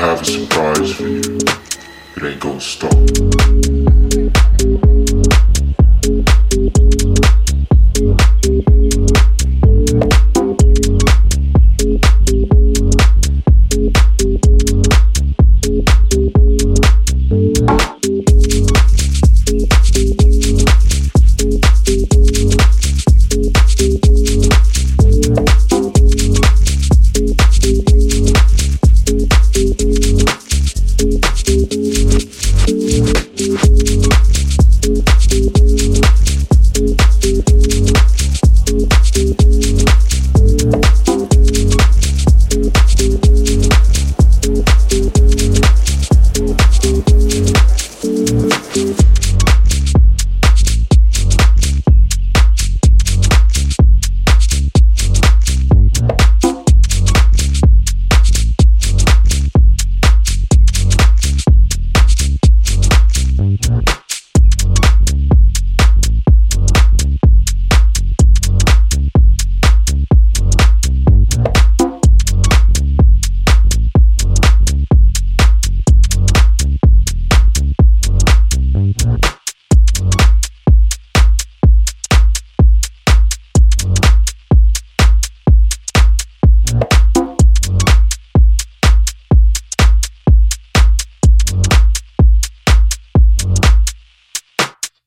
I have a surprise for you. It ain't gonna stop.